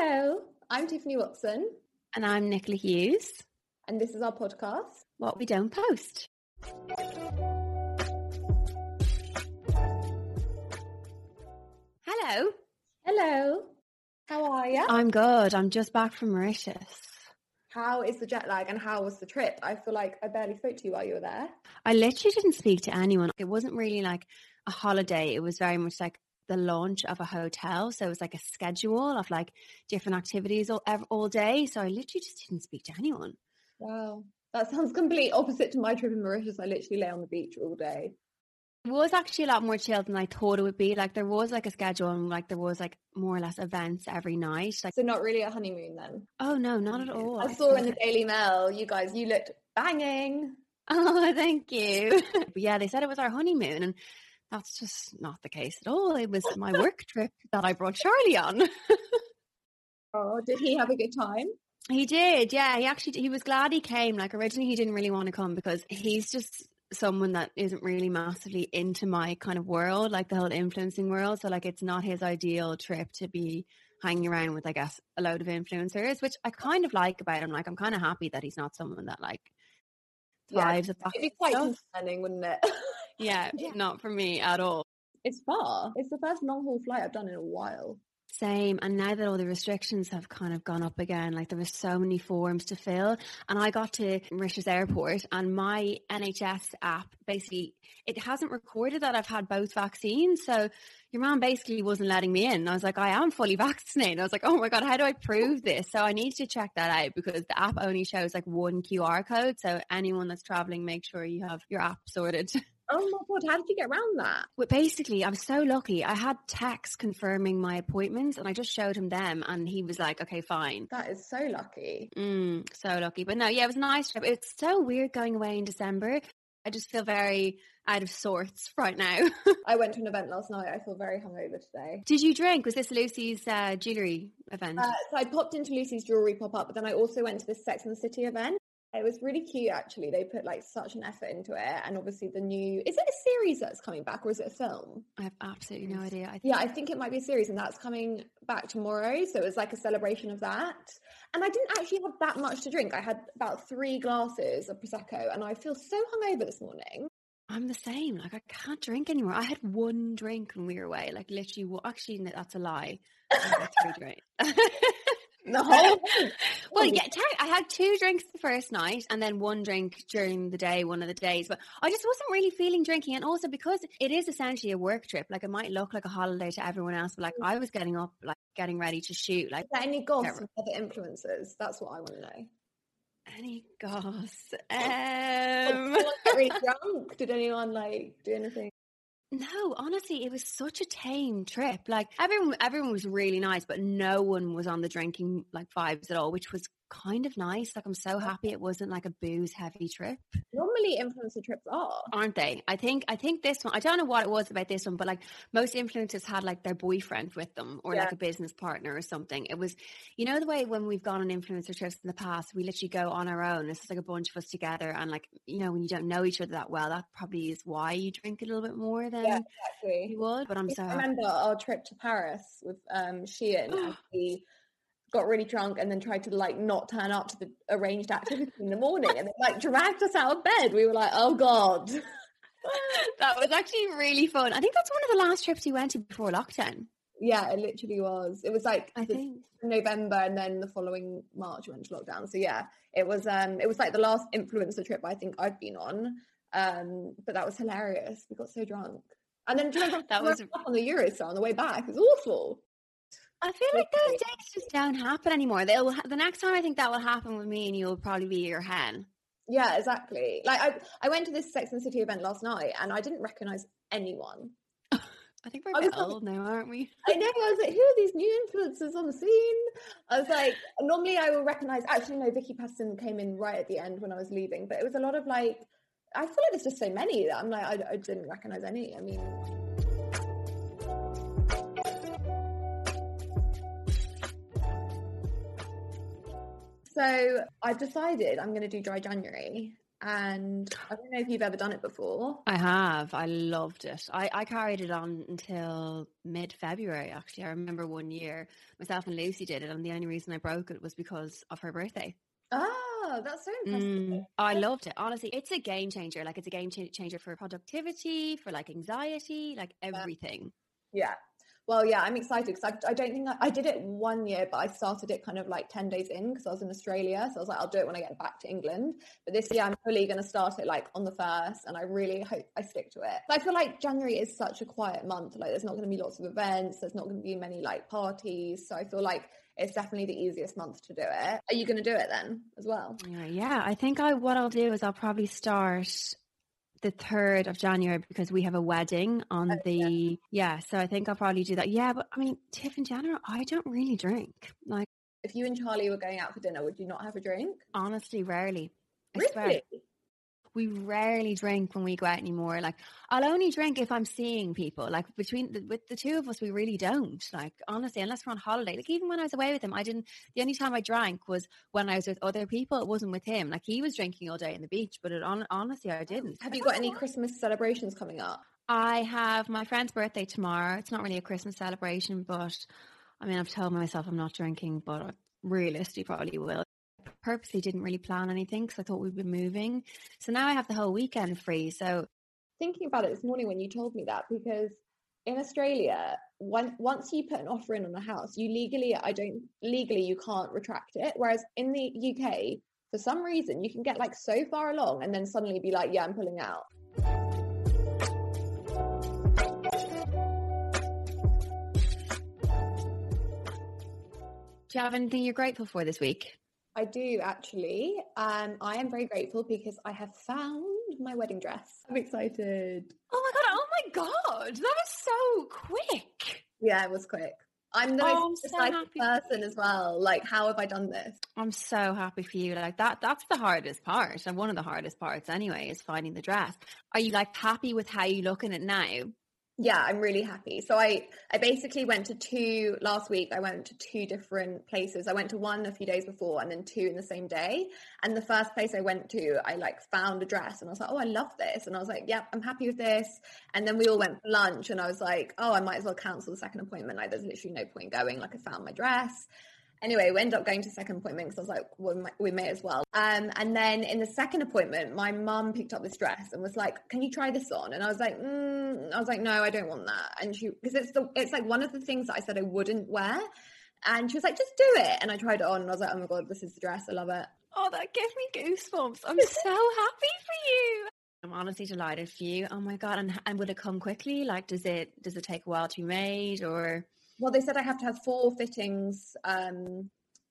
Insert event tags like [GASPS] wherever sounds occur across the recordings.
Hello, I'm Tiffany Watson, And I'm Nicola Hughes. and this is our podcast. What we don't post. Hello. Hello, how are you? I'm good. I'm just back from Mauritius. How is the jet lag and how was the trip? I feel like I barely spoke to you while you were there. I literally didn't speak to anyone. It wasn't really like a holiday. It was very much like the launch of a hotel. So it was like a schedule of like different activities all, all day. So I literally just didn't speak to anyone. Wow, that sounds complete opposite to my trip in Mauritius. I literally lay on the beach all day. It was actually a lot more chilled than I thought it would be. Like there was like a schedule and like there was like more or less events every night. Like So not really a honeymoon then. oh no, not at all. I saw in the. Daily Mail, you guys, you looked banging. [LAUGHS] Oh, thank you. [LAUGHS] but yeah, they said it was our honeymoon and that's just not the case at all. It was my [LAUGHS] work trip that I brought Charlie on. [LAUGHS] Oh, did he have a good time? He did, yeah. He actually he was glad he came. Like originally he didn't really want to come because he's just someone that isn't really massively into my kind of world, like the whole influencing world. So like it's not his ideal trip to be hanging around with, I guess, a load of influencers, which I kind of like about him. Like I'm kind of happy that he's not someone that like Yeah, thrives at that It'd be quite stuff. concerning, wouldn't it? [LAUGHS] Yeah, Yeah. not for me at all. it's far. It's the first long haul flight I've done in a while. Same. And now that all the restrictions have kind of gone up again, like there was so many forms to fill. And I got to Mauritius Airport and my NHS app basically it hasn't recorded that I've had both vaccines. So your man basically wasn't letting me in. I was like, I am fully [LAUGHS] vaccinated. I was like, oh my God, how do I oh. prove this? So I need to check that out because the app only shows like one QR code. So anyone that's traveling, make sure you have your app sorted. [LAUGHS] Oh my god, how did you get around that? Well, basically, I was so lucky. I had texts confirming my appointments and I just showed him them and he was like, okay, fine. That is so lucky. Mm, so lucky. But no, yeah, it was a nice trip. It's so weird going away in December. I just feel very out of sorts right now. [LAUGHS] I went to an event last night. I feel very hungover today. Did you drink? Was this Lucy's uh, jewellery event? Uh, so I popped into Lucy's jewelry pop up, but then I also went to this Sex and the City event. It was really cute, actually. They put like such an effort into it, and obviously the new is it a series that's coming back or is it a film? I have absolutely no idea. I Yeah, I think it might be a series, and that's coming back tomorrow. So it was like a celebration of that. And I didn't actually have that much to drink. I had about three glasses of prosecco, and I feel so hungover this morning. I'm the same. Like I can't drink anymore. I had one drink when we were away. Like literally, wa- actually, no, that's a lie. I had three drinks. [LAUGHS] The whole [LAUGHS] well, yeah, I had two drinks the first night and then one drink during the day, one of the days. But I just wasn't really feeling drinking. And also because it is essentially a work trip, like it might look like a holiday to everyone else, but like I was getting up, like getting ready to shoot. Like any from other influencers? That's what I want to know. any goss. Um, anyone get really drunk? Did anyone like do anything? No, honestly, it was such a tame trip. Like everyone, everyone was really nice, but no one was on the drinking like vibes at all, which was kind of nice. Like I'm so happy it wasn't like a booze heavy trip, Normally, influencer trips are. aren't they? I think, I think this one. I don't know what it was about this one, but like most influencers had like their boyfriend with them or like a business partner or something. It was, you know, the way when we've gone on influencer trips in the past, we literally go on our own. It's like a bunch of us together, and like you know, when you don't know each other that well, that probably is why you drink a little bit more than Yeah, exactly. you would. But I'm I so happy. remember our trip to Paris with um Sheehan and [GASPS] we got really drunk and then tried to like not turn up to the arranged activity in the morning and it like dragged us out of bed. We were like, oh God. [LAUGHS] that was actually really fun. I think that's one of the last trips we went to before lockdown. yeah, it literally was. It was like I think. November and then the following March we went to lockdown. So yeah, it was um it was like the last influencer trip I think I've been on. Um but that was hilarious. We got so drunk. And then do you remember [LAUGHS] That was- on the Eurostar on the way back? It was awful. I feel like those days just don't happen anymore. They'll the next time I think that will happen with me and you'll probably be your hen. Yeah, exactly. Like I, I went to this Sex and the City event last night, and I didn't recognize anyone. [LAUGHS] I think we're a bit was like- old now, aren't we? I know. I was like, who are these new influencers on the scene? I was like, normally I will recognize. Actually, no, Vicky Pattison came in right at the end when I was leaving, but it was a lot of like. I feel like there's just so many that I'm like, I, I didn't recognize any. I mean, so I've decided I'm going to do dry January. and I don't know if you've ever done it before. I have. I loved it. I, I carried it on until mid February, actually. I remember one year myself and Lucy did it, and the only reason I broke it was because of her birthday. Oh, that's so interesting. Mm, I loved it. Honestly, it's a game changer. Like, it's a game changer for productivity, for like anxiety, like everything. Yeah. Well, yeah, I'm excited because I, I, don't think I, I, did it one year, but I started it kind of like 10 days in because I was in Australia. So I was like, I'll do it when I get back to England. But this year, I'm fully going to start it like on the first, and I really hope I stick to it. But I feel like January is such a quiet month. Like, there's not going to be lots of events, there's not going to be many like parties. So I feel like it's definitely the easiest month to do it. Are you going to do it then as well? Yeah, yeah. I think I what I'll do is I'll probably start the 3rd of January because we have a wedding on oh, the yeah. yeah. so I think I'll probably do that. Yeah, but I mean, Tiff in general, I don't really drink. Like if you and Charlie were going out for dinner, would you not have a drink? Honestly, rarely. I really? Swear we rarely drink when we go out anymore. Like I'll only drink if I'm seeing people. Like between the, with the two of us, we really don't. Like honestly, unless we're on holiday. Like even when I was away with him, I didn't. The only time I drank was when I was with other people. It wasn't with him. Like he was drinking all day in the beach, but it, on, honestly, I oh, didn't. Have you got any Christmas celebrations coming up? I have my friend's birthday tomorrow. It's not really a Christmas celebration, but I mean, I've told myself I'm not drinking, but I, realistically probably will purposely didn't really plan anything because I thought we'd be moving. So now I have the whole weekend free. So thinking about it this morning when you told me that because in Australia, once you put an offer in on a house, you legally, I don't legally, you can't retract it. Whereas in the UK, for some reason, you can get like so far along and then suddenly be like, yeah, I'm pulling out. Do you have anything you're grateful for this week? I do actually. Um, I am very grateful because I have found my wedding dress. I'm excited. Oh my god! Oh my god! That was so quick. Yeah, it was quick. I'm the oh, most excited so person as well. Like, how have I done this? I'm so happy for you. Like that that's the hardest part. And one of the hardest parts anyway is finding the dress. Are you like happy with how you look in it now? Yeah i'm really happy. So i i basically went to two last week i went to two different places. I went to one a few days before and then two in the same day. And the first place i went to i like found a dress and i was like oh i love this. And i was like yeah i'm happy with this. And then we all went for lunch and i was like oh i might as well cancel the second appointment. Like there's literally no point going. Like i found my dress Anyway, we ended up going to second appointment because I was like, well, we, might, we may as well. Um, and then in the second appointment, my mum picked up this dress and was like, "Can you try this on?" And I was like, mm, "I was like, no, I don't want that." And she, because it's the, it's like one of the things that I said I wouldn't wear. And she was like, "Just do it." And I tried it on, and I was like, "Oh my god, this is the dress. I love it." Oh, that gave me goosebumps. I'm so happy for you. I'm honestly delighted for you. Oh my god! And and would it come quickly? Like, does it does it take a while to be made, or? Well, they said I have to have four fittings um,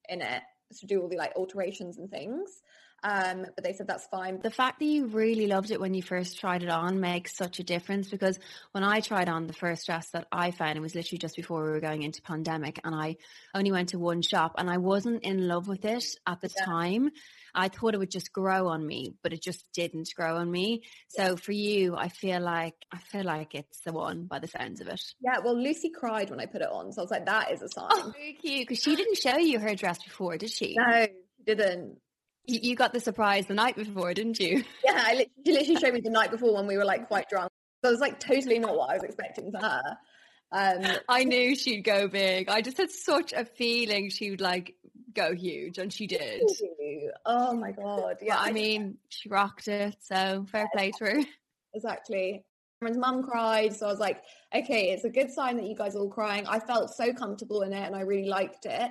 in it to do all the like alterations and things. Um, but they said that's fine. The fact that you really loved it when you first tried it on makes such a difference because when I tried on the first dress that I found, it was literally just before we were going into pandemic, and I only went to one shop, and I wasn't in love with it at the yeah. time. I thought it would just grow on me, but it just didn't grow on me. So for you, I feel like I feel like it's the one by the sounds of it. Yeah, well, Lucy cried when I put it on, so I was like, that is a sign. Oh, very cute because she didn't show you her dress before, did she? No, she didn't. You, you got the surprise the night before, didn't you? [LAUGHS] Yeah, I literally, she literally showed me the night before when we were like quite drunk. So it was like totally not what I was expecting for her. Um, I knew she'd go big. I just had such a feeling she would like go huge, and she did. Oh my god! Yeah, I mean, she rocked it. So fair play to her. [LAUGHS] Exactly. Cameron's mum cried, so I was like, okay, it's a good sign that you guys are all crying. I felt so comfortable in it, and I really liked it.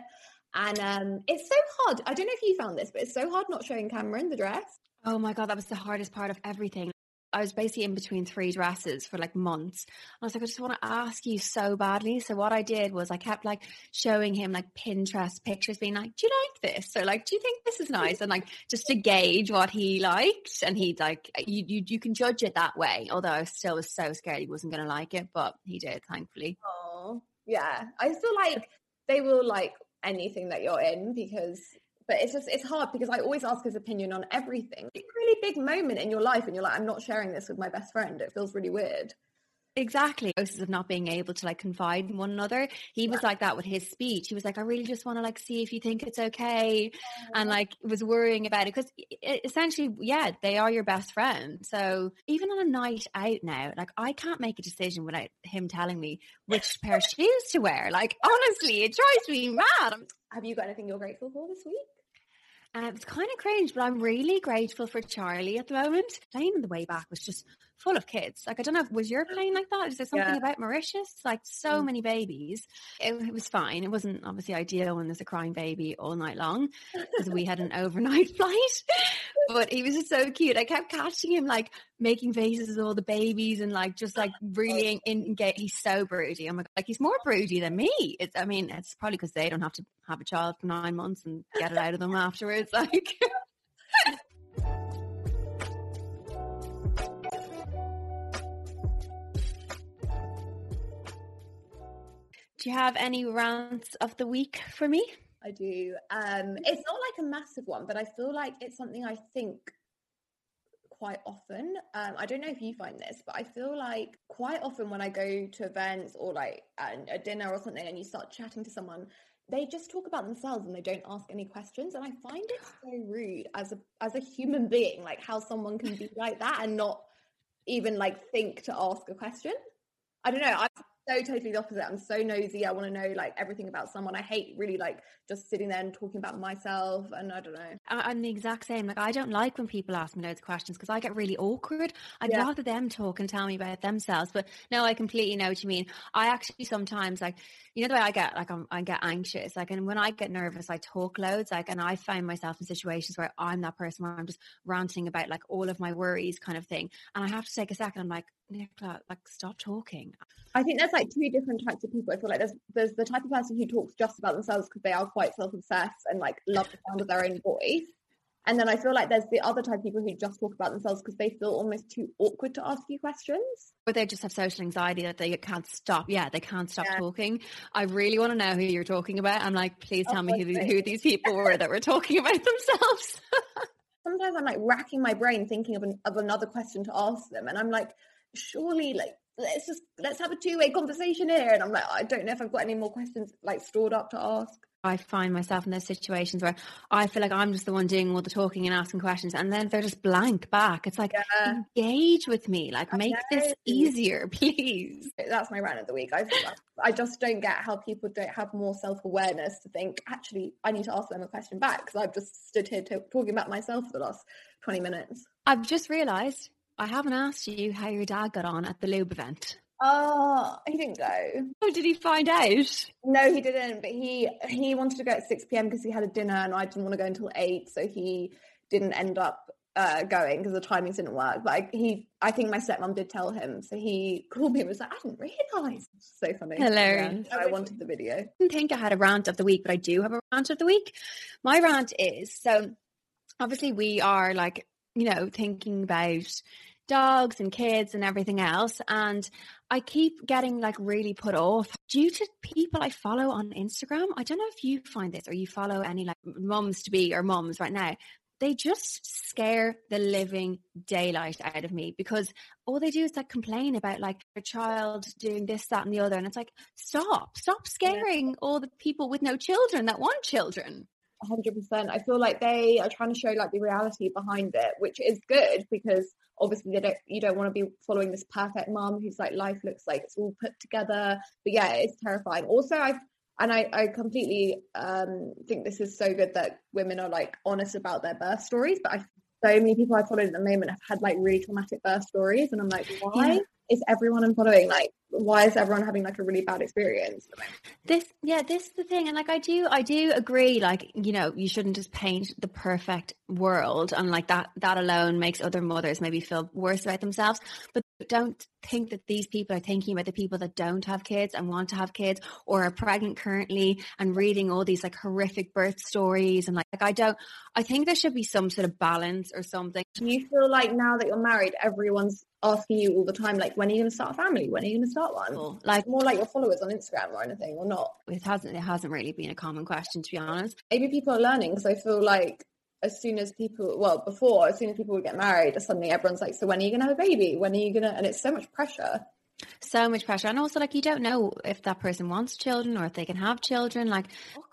And um, it's so hard. I don't know if you found this, but it's so hard not showing Cameron the dress. Oh my god, that was the hardest part of everything. I was basically in between three dresses for like months. I was like, I just want to ask you so badly. So what I did was I kept like showing him like Pinterest pictures, being like, "Do you like this?" So like, "Do you think this is nice?" And like just to gauge what he liked. And he'd like, you you, you can judge it that way. Although I still was so scared he wasn't going to like it, but he did, thankfully. Oh yeah, I feel like they will like anything that you're in because but it's just it's hard because I always ask his opinion on everything. It's a really big moment in your life, and you're like, I'm not sharing this with my best friend. It feels really weird. Exactly. Of not being able to like confide in one another. He was like that with his speech. He was like, I really just want to like see if you think it's okay. And like was worrying about it because essentially, yeah, they are your best friend. So even on a night out now, like I can't make a decision without him telling me which pair of shoes to wear. Like honestly, it drives me mad. I'm Have you got anything you're grateful for this week? It's kind of cringe, but I'm really grateful for Charlie at the moment. Playing on the way back was just full of kids. Like I don't know, was your plane like that? Is there something Yeah. about Mauritius? Like so Mm. many babies. It, it was fine. It wasn't obviously ideal when there's a crying baby all night long because we had an [LAUGHS] overnight [LAUGHS] flight. But he was just so cute. I kept catching him like making faces at all the babies and like just like [LAUGHS] really in, in, he's so broody. I'm like, like he's more broody than me. It's I mean, it's probably because they don't have to have a child for nine months and get it out of them afterwards. Like Do you have any rants of the week for me? I do. Um, it's not like a massive one, but I feel like it's something I think quite often. Um, I don't know if you find this, but I feel like quite often when I go to events or like a dinner or something and you start chatting to someone, they just talk about themselves and they don't ask any questions. And I find it so rude as a as a human being, like how someone can be like that and not even like think to ask a question. I don't know. I'm so totally the opposite. I'm so nosy. I want to know like everything about someone. I hate really like just sitting there and talking about myself. And I don't know. I- I'm the exact same. Like I don't like when people ask me loads of questions because I get really awkward. I'd Yeah. rather them talk and tell me about themselves. But no, I completely know what you mean. I actually sometimes like, you know, the way I get like I'm, I get anxious. Like, and when I get nervous, I talk loads. Like, and I find myself in situations where I'm that person where I'm just ranting about like all of my worries, kind of thing. And I have to take a second. I'm like, Nicola, like stop talking. I think there's like two different types of people. I feel like there's there's the type of person who talks just about themselves because they are quite self-obsessed and like love the sound of their own voice. And then I feel like there's the other type of people who just talk about themselves because they feel almost too awkward to ask you questions. Or they just have social anxiety that they can't stop. Yeah, they can't stop Yeah. talking. I really want to know who you're talking about. I'm like, please Oh, tell me who, the- who these people were that were talking about themselves. [LAUGHS] Sometimes I'm like racking my brain thinking of an, of another question to ask them, and I'm like, surely like let's just let's have a two-way conversation here. And I'm like, I don't know if I've got any more questions like stored up to ask. I find myself in those situations where I feel like I'm just the one doing all the talking and asking questions, and then they're just blank back. It's like, Yeah. engage with me, like make this easier, [LAUGHS] please. that's my rant of the week. I I just don't get how people don't have more self awareness to think actually I need to ask them a question back because I've just stood here to, talking about myself for the last twenty minutes. I've just realised I haven't asked you how your dad got on at the lube event. Oh, he didn't go. Oh, did he find out? No, he didn't. But he he wanted to go at six pm because he had a dinner and I didn't want to go until eight, so he didn't end up uh, going because the timings didn't work. But I, he, I think my stepmom did tell him, so he called me and was like, "I didn't realise." So funny. Hilarious. Yeah, I wanted the video. I didn't think I had a rant of the week, but I do have a rant of the week. My rant is so obviously we are like, you know, thinking about dogs and kids and everything else. And I keep getting like really put off due to people I follow on Instagram. I don't know if you find this or you follow any like mums to be or mums right now. They just scare the living daylight out of me because all they do is like complain about like their child doing this, that, and the other. And it's like, stop, stop scaring all the people with no children that want children. hundred percent. I feel like they are trying to show like the reality behind it, which is good because obviously they don't you don't want to be following this perfect mom who's like life looks like it's all put together. But yeah, it's terrifying. Also I've and I, I completely um think this is so good that women are like honest about their birth stories. But I so many people I follow at the moment have had like really traumatic birth stories and I'm like, why Yeah. is everyone I'm following like why is everyone having like a really bad experience? This, yeah, this is the thing. And like, I do, I do agree. Like, you know, you shouldn't just paint the perfect world. And like that, that alone makes other mothers maybe feel worse about themselves. But don't think that these people are thinking about the people that don't have kids and want to have kids or are pregnant currently and reading all these like horrific birth stories. And like, like I don't, I think there should be some sort of balance or something. Do you feel like now that you're married, everyone's asking you all the time, like, when are you going to start a family? When are you going to start one? Like More like your followers on Instagram or anything, or not? it hasn't, it hasn't really been a common question to be honest. Maybe people are learning because I feel like as soon as people, well, before, as soon as people would get married, suddenly everyone's like, so when are you going to have a baby? When are you going to, and it's so much pressure. So much pressure. And also, like, you don't know if that person wants children or if they can have children. Like,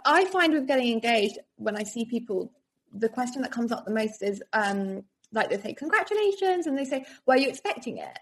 I find with getting engaged, when I see people, the question that comes up the most is um, like they say, Congratulations. And they say, Were you expecting it?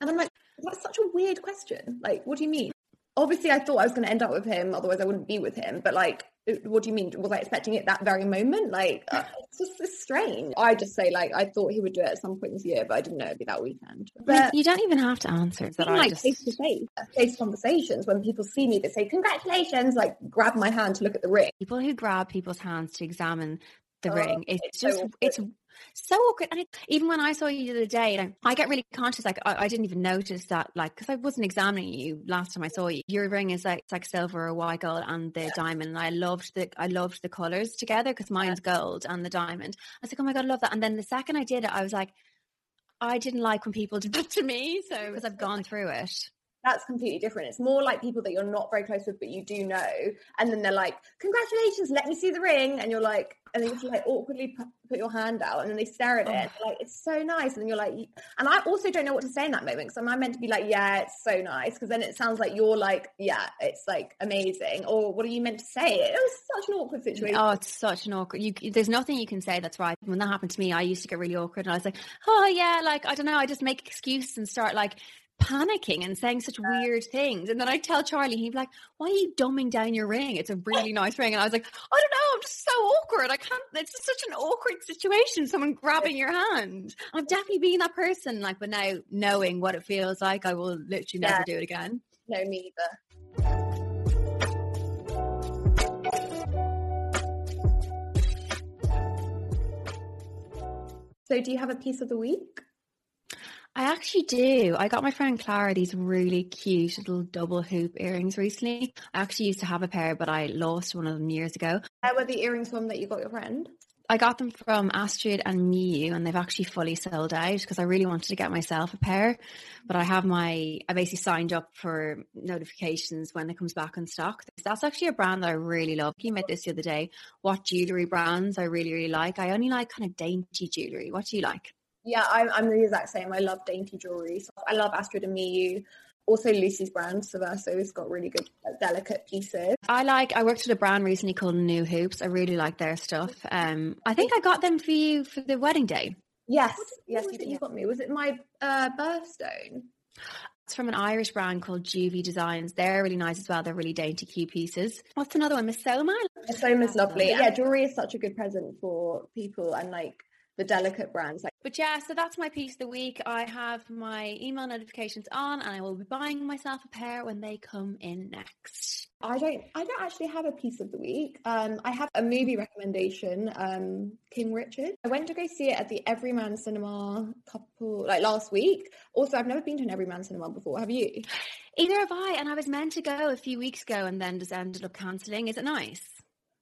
And I'm like, That's such a weird question. Like, what do you mean? Obviously, I thought I was going to end up with him, otherwise, I wouldn't be with him. But like, what do you mean? Was I expecting it that very moment? Like, uh, [LAUGHS] it's just it's strange. I just say like I thought he would do it at some point this year, but I didn't know it'd be that weekend. But you don't even have to answer. But like face to face, face conversations when people see me, they say congratulations, like grab my hand to look at the ring. People who grab people's hands to examine the oh, ring, it's, it's just so it's so awkward. And it, even when I saw you the other day, like, I get really conscious. Like I, I didn't even notice that, like, because I wasn't examining you last time I saw you. Your ring is like it's like silver or white gold and the yeah. diamond. And I loved the I loved the colors together because mine's yeah. gold and the diamond. I was like, oh my god, I love that. And then the second I did it, I was like, I didn't like when people [LAUGHS] did that to me. So because I've gone through it that's completely different. It's more like people that you're not very close with, but you do know. And then they're like, congratulations, let me see the ring. And you're like, and then you like awkwardly put your hand out and then they stare at it. Oh. like, it's so nice. And then you're like, and I also don't know what to say in that moment. So I'm meant to be like, yeah, it's so nice. Because then it sounds like you're like, yeah, it's like amazing. Or what are you meant to say? It was such an awkward situation. Oh, it's such an awkward. You, there's nothing you can say that's right. When that happened to me, I used to get really awkward. And I was like, oh, yeah, like, I don't know. I just make excuses and start like panicking and saying such weird things. And then I tell Charlie, he'd be like, Why are you dumbing down your ring? It's a really nice ring. And I was like, I don't know, I'm just so awkward. I can't it's just such an awkward situation, someone grabbing your hand. I've definitely been that person, like but now knowing what it feels like, I will literally never yeah. do it again. No, me either. So do you have a piece of the week? I actually do. I got my friend Clara these really cute little double hoop earrings recently. I actually used to have a pair, but I lost one of them years ago. Where were the earrings from that you got your friend? I got them from Astrid and Miyu, and they've actually fully sold out because I really wanted to get myself a pair. But I have my, I basically signed up for notifications when it comes back in stock. That's actually a brand that I really love. Came out this the other day. What jewelry brands I really, really like? I only like kind of dainty jewelry. What do you like? Yeah, I'm, I'm the exact same. I love dainty jewelry. So I love Astrid and Miyu. Also, Lucy's brand, Saverso, has got really good, delicate pieces. I like. I worked with a brand recently called New Hoops. I really like their stuff. Um, I think I got them for you for the wedding day. Yes, yes, you, you got me. Was it my uh, birthstone? It's from an Irish brand called Juvi Designs. They're really nice as well. They're really dainty, cute pieces. What's another one? Missoma? Missoma's lovely. Yeah, jewelry is such a good present for people and like the delicate brands. But yeah, so that's my piece of the week. I have my email notifications on, and I will be buying myself a pair when they come in next. I don't, I don't actually have a piece of the week. Um, I have a movie recommendation. Um, King Richard. I went to go see it at the Everyman Cinema couple like last week. Also, I've never been to an Everyman Cinema before. Have you? [SIGHS] Either have I. And I was meant to go a few weeks ago, and then just ended up cancelling. Is it nice?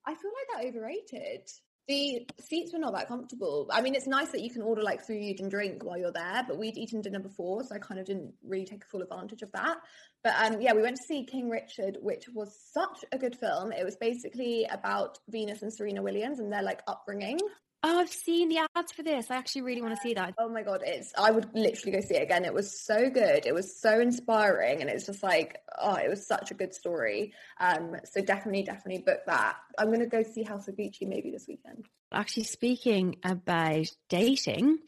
I feel like that overrated the seats were not that comfortable. I mean, it's nice that you can order like food and drink while you're there, but we'd eaten dinner before, so I kind of didn't really take full advantage of that. But um, yeah, we went to see King Richard, which was such a good film. It was basically about Venus and Serena Williams and their like upbringing. Oh, I've seen the ads for this. I actually really want to see that. Oh my god, it's I would literally go see it again. It was so good. It was so inspiring and it's just like, oh, it was such a good story. Um, so definitely, definitely book that. I'm gonna go see House of Gucci maybe this weekend. Actually, speaking about dating,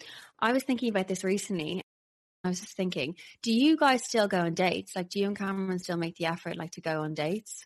I was thinking about this recently. I was just thinking, do you guys still go on dates? Like, do you and Cameron still make the effort, like, to go on dates?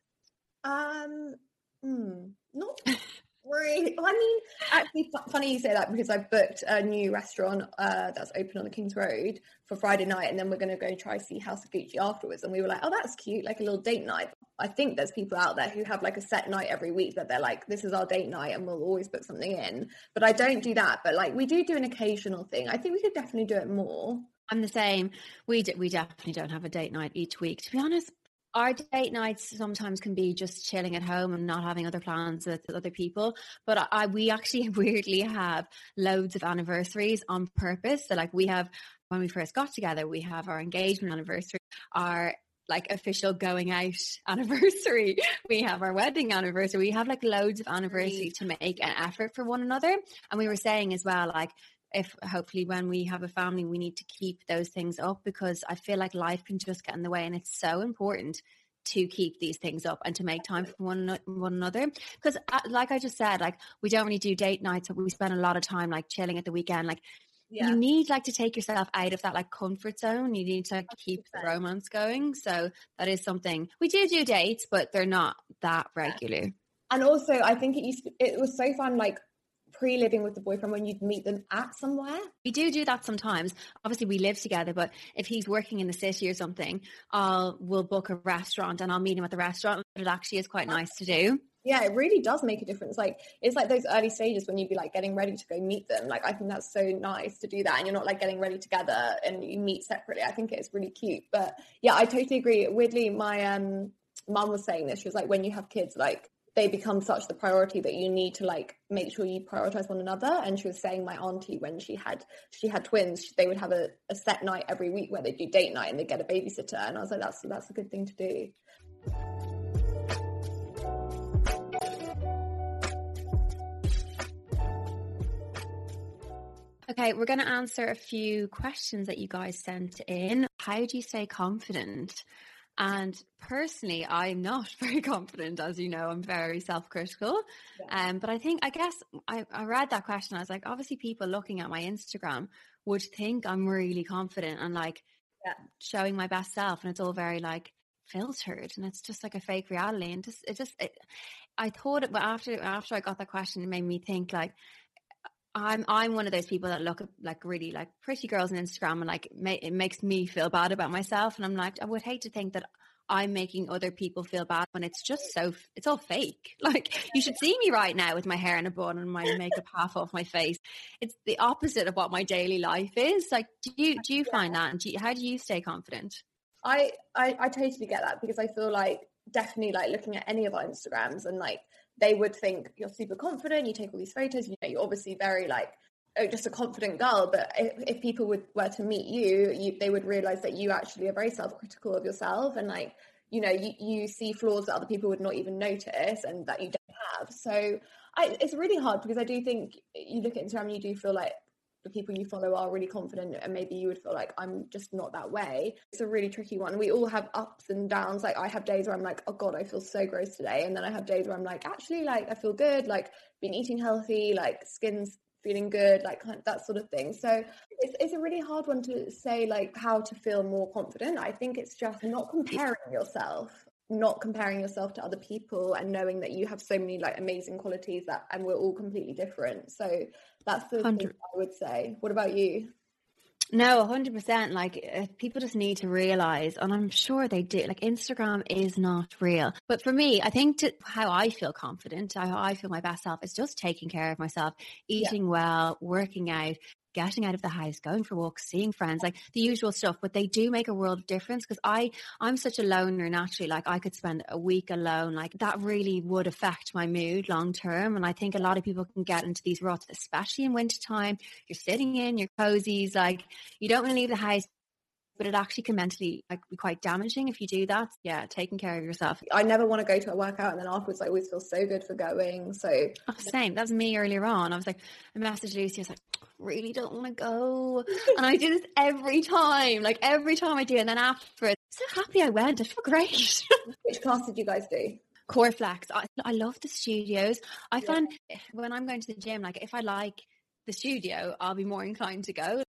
Um, hmm, not [LAUGHS] Really? I mean, actually, funny you say that because I've booked a new restaurant uh, that's open on the King's Road for Friday night, and then we're going to go try see House of Gucci afterwards. And we were like, oh, that's cute, like a little date night. I think there's people out there who have like a set night every week that they're like, this is our date night, and we'll always book something in. But I don't do that. But like, we do do an occasional thing. I think we could definitely do it more. I'm the same. We d- we definitely don't have a date night each week. To be honest, our date nights sometimes can be just chilling at home and not having other plans with other people. But I, we actually [LAUGHS] weirdly have loads of anniversaries on purpose. So like we have when we first got together, we have our engagement anniversary, our like official going out [LAUGHS] anniversary. We have our wedding anniversary. We have like loads of anniversaries to make an effort for one another. And we were saying as well, like if hopefully when we have a family, we need to keep those things up because I feel like life can just get in the way. And it's so important to keep these things up and to make time for one one another. Because uh, like i just said like we don't really do date nights but we spend a lot of time like chilling at the weekend. Like yeah. you need like to take yourself out of that like comfort zone. You need to like, keep the romance going. So that is something we do do dates but they're not that regular. And also i think it used to, it was so fun like pre-living with the boyfriend when you'd meet them at somewhere? We do do that sometimes. Obviously, we live together, but if he's working in the city or something, I'll we'll book a restaurant and I'll meet him at the restaurant. It actually is quite nice to do. Yeah, it really does make a difference. Like it's like those early stages when you'd be like getting ready to go meet them. Like I think that's so nice to do that, and you're not like getting ready together and you meet separately. I think it's really cute. But yeah, I totally agree. Weirdly, my um mum was saying this. She was like, when you have kids, like they become such the priority that you need to like make sure you prioritize one another and she was saying my auntie when she had she had twins they would have a, a set night every week where they do date night and they get a babysitter and i was like that's that's a good thing to do Okay, we're going to answer a few questions that you guys sent in. How do you stay confident? And personally, I'm not [LAUGHS] very confident, as you know, I'm very self critical. Yeah. Um, but I think, I guess I, I read that question. I was like, obviously, people looking at my Instagram would think I'm really confident and like yeah. showing my best self. And it's all very like filtered and it's just like a fake reality. And just, it just, it, I thought it, but after, after I got that question, it made me think like, I'm I'm one of those people that look at like really like pretty girls on Instagram and like ma- it makes me feel bad about myself and I'm like I would hate to think that I'm making other people feel bad when it's just so it's all fake. [LAUGHS] Like you should see me right now with my hair in a bun and my makeup [LAUGHS] half off my face. It's the opposite of what my daily life is. Like do you do you find that and do you, how do you stay confident? I, I I totally get that because I feel like definitely like looking at any of our Instagrams and like they would think you're super confident, you take all these photos, you know, you're obviously very like oh, just a confident girl. But if, if people would were to meet you, you, they would realize that you actually are very self-critical of yourself and like, you know, you, you see flaws that other people would not even notice and that you don't have. So I, it's really hard because I do think you look at Instagram and you do feel like the people you follow are really confident and maybe you would feel like I'm just not that way. It's a really tricky one. We all have ups and downs. Like I have days where I'm like, oh God, I feel so gross today. And then I have days where I'm like, actually, like I feel good, like been eating healthy, like skin's feeling good, like that sort of thing. So it's, it's a really hard one to say like how to feel more confident. I think it's just not comparing yourself not comparing yourself to other people and knowing that you have so many like amazing qualities that and we're all completely different so that's the thing I would say. What about you? No, 100%. Like, uh, people just need to realize, and I'm sure they do, like, Instagram is not real. But for me, I think to, how I feel confident, how I feel my best self is just taking care of myself, eating yeah. well, working out, getting out of the house, going for walks, seeing friends, like the usual stuff. But they do make a world of difference because I, I'm such a loner naturally. Like I could spend a week alone. Like that really would affect my mood long term. And I think a lot of people can get into these ruts, especially in wintertime. You're sitting in your cozies, like you don't want to leave the house but it actually can mentally like be quite damaging if you do that. Yeah, taking care of yourself. I never want to go to a workout and then afterwards I always feel so good for going. So oh, same. That was me earlier on. I was like, I messaged Lucy, I was like, really don't want to go. [LAUGHS] and I do this every time, like every time I do. And then after so happy I went. I feel great. [LAUGHS] Which class did you guys do? Core flex. I, I love the studios. I yeah. find eh, when I'm going to the gym, like if I like the studio, I'll be more inclined to go.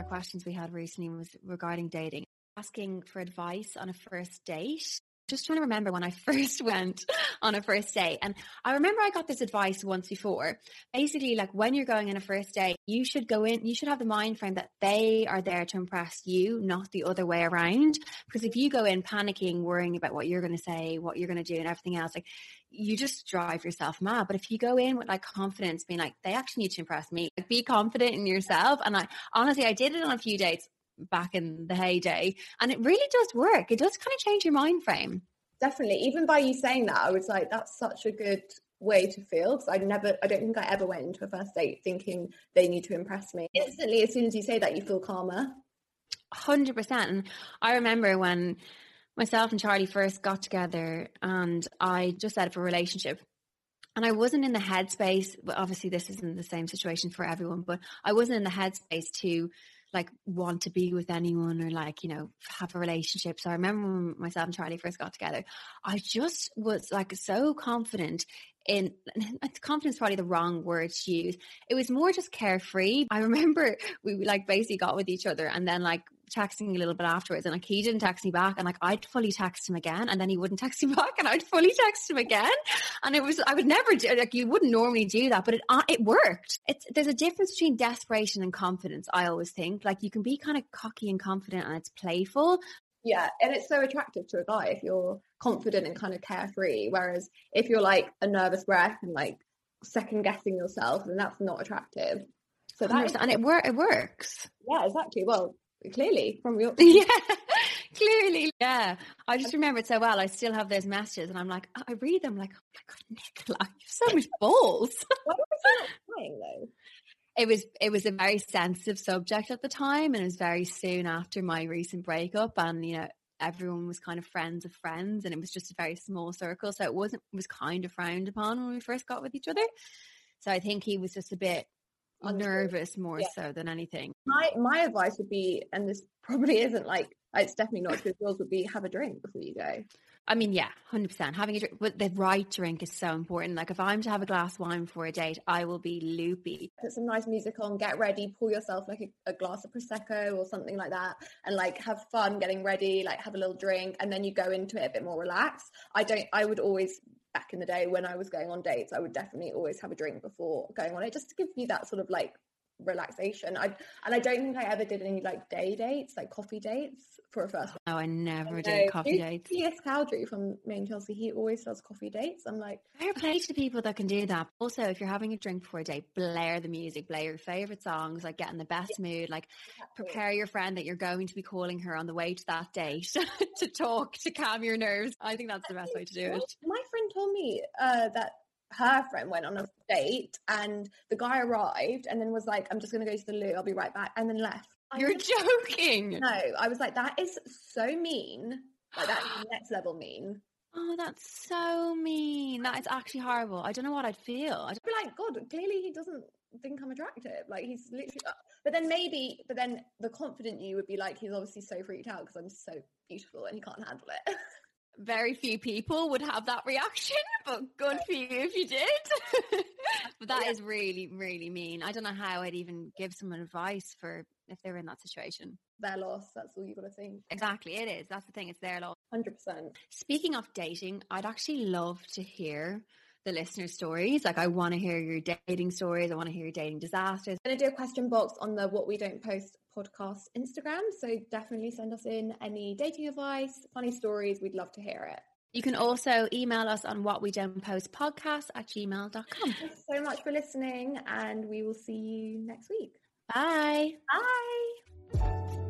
Our questions we had recently was regarding dating, asking for advice on a first date. Just trying to remember when I [LAUGHS] first went on a first date. And I remember I got this advice once before. Basically, like when you're going on a first date, you should go in, you should have the mind frame that they are there to impress you, not the other way around. Because if you go in panicking, worrying about what you're going to say, what you're going to do, and everything else, like you just drive yourself mad. But if you go in with like confidence, being like, they actually need to impress me, like, be confident in yourself. And I honestly, I did it on a few dates back in the heyday, and it really does work. It does kind of change your mind frame. Definitely. Even by you saying that, I was like, that's such a good way to feel because I never, I don't think I ever went into a first date thinking they need to impress me. Instantly, as soon as you say that, you feel calmer. 100%. And I remember when myself and Charlie first got together and I just set up a relationship. and I wasn't in the headspace. But obviously, this isn't the same situation for everyone. But I wasn't in the headspace to like want to be with anyone or like you know have a relationship. So I remember when myself and Charlie first got together, I just was like so confident in [LAUGHS] confidence probably the wrong word to use. It was more just carefree. [LAUGHS] I remember we like basically got with each other and then like texting a little bit afterwards and like he didn't text me back and like I'd fully text him again and then he wouldn't text me [LAUGHS] back and I'd fully text him again and it was I would never do like you wouldn't normally do that but it uh, it worked it's there's a difference between desperation and confidence I always think like you can be kind of cocky and confident and it's playful yeah and it's so attractive to a guy if you're confident and kind of carefree. Whereas if you're like a nervous wreck and like second guessing yourself then that's not attractive. So that and it, wor- it works. Yeah exactly. Well clearly from your [LAUGHS] yeah. Clearly yeah. I just remember it so well i still have those messages and i'm like i read them like oh my god nicola you have so much balls. [LAUGHS] Why was not crying though? It was it was a very sensitive subject at the time and it was very soon after my recent breakup and you know everyone was kind of friends of friends and it was just a very small circle so it wasn't was kind of frowned upon when we first got with each other so i think he was just a bit nervous more yeah. so than anything. My my advice would be, and this probably isn't like it's definitely not good rules, would be have a drink before you go. I mean, yeah, hundred percent. Having a drink, but the right drink is so important. Like if I'm to have a glass of wine for a date, I will be loopy. Put some nice music on, get ready, pour yourself like a, a glass of prosecco or something like that, and like have fun getting ready. Like have a little drink, and then you go into it a bit more relaxed. I don't. I would always back in the day when I was going on dates, I would definitely always have a drink before going on it, just to give you that sort of like relaxation. I and I don't think I ever did any like day dates, like coffee dates for a first. Oh, I never I did coffee dates. P.S. Cowdrey from Made in Chelsea, he always does coffee dates. I'm like, fair play to people that can do that. Also, if you're having a drink before a date, blare the music, blare your favorite songs, like get in the best yeah. mood, like prepare your friend that you're going to be calling her on the way to that date [LAUGHS] to talk to calm your nerves. I think that's the best way to do it. My friend told me uh, that her friend went on a date and the guy arrived and then was like, I'm just going to go to the loo. I'll be right back. And then left. You're joking. No, I was like, that is so mean. Like that's [GASPS] next level mean. Oh, that's so mean. That is actually horrible. I don't know what I'd feel. I'd be like, God, clearly he doesn't think I'm attractive. Like he's literally, uh, but then maybe, but then the confident you would be like, he's obviously so freaked out because I'm so beautiful and he can't handle it. [LAUGHS] very few people would have that reaction, [LAUGHS] but good for you if you did. [LAUGHS] but that yeah. is really, really mean. I don't know how I'd even give someone advice for if they're in that situation. Their loss. That's all you got to think. Exactly, it is. That's the thing. It's their loss. Hundred percent. Speaking of dating, I'd actually love to hear the listener stories. Like, I want to hear your dating stories. I want to hear your dating disasters. I'm going to do a question box on the What We Don't Post podcast Instagram. So definitely send us in any dating advice, funny stories. We'd love to hear it. You can also email us on what we don't post podcast at gmail.com. Thanks so much for listening, and we will see you next week. Bye. Bye.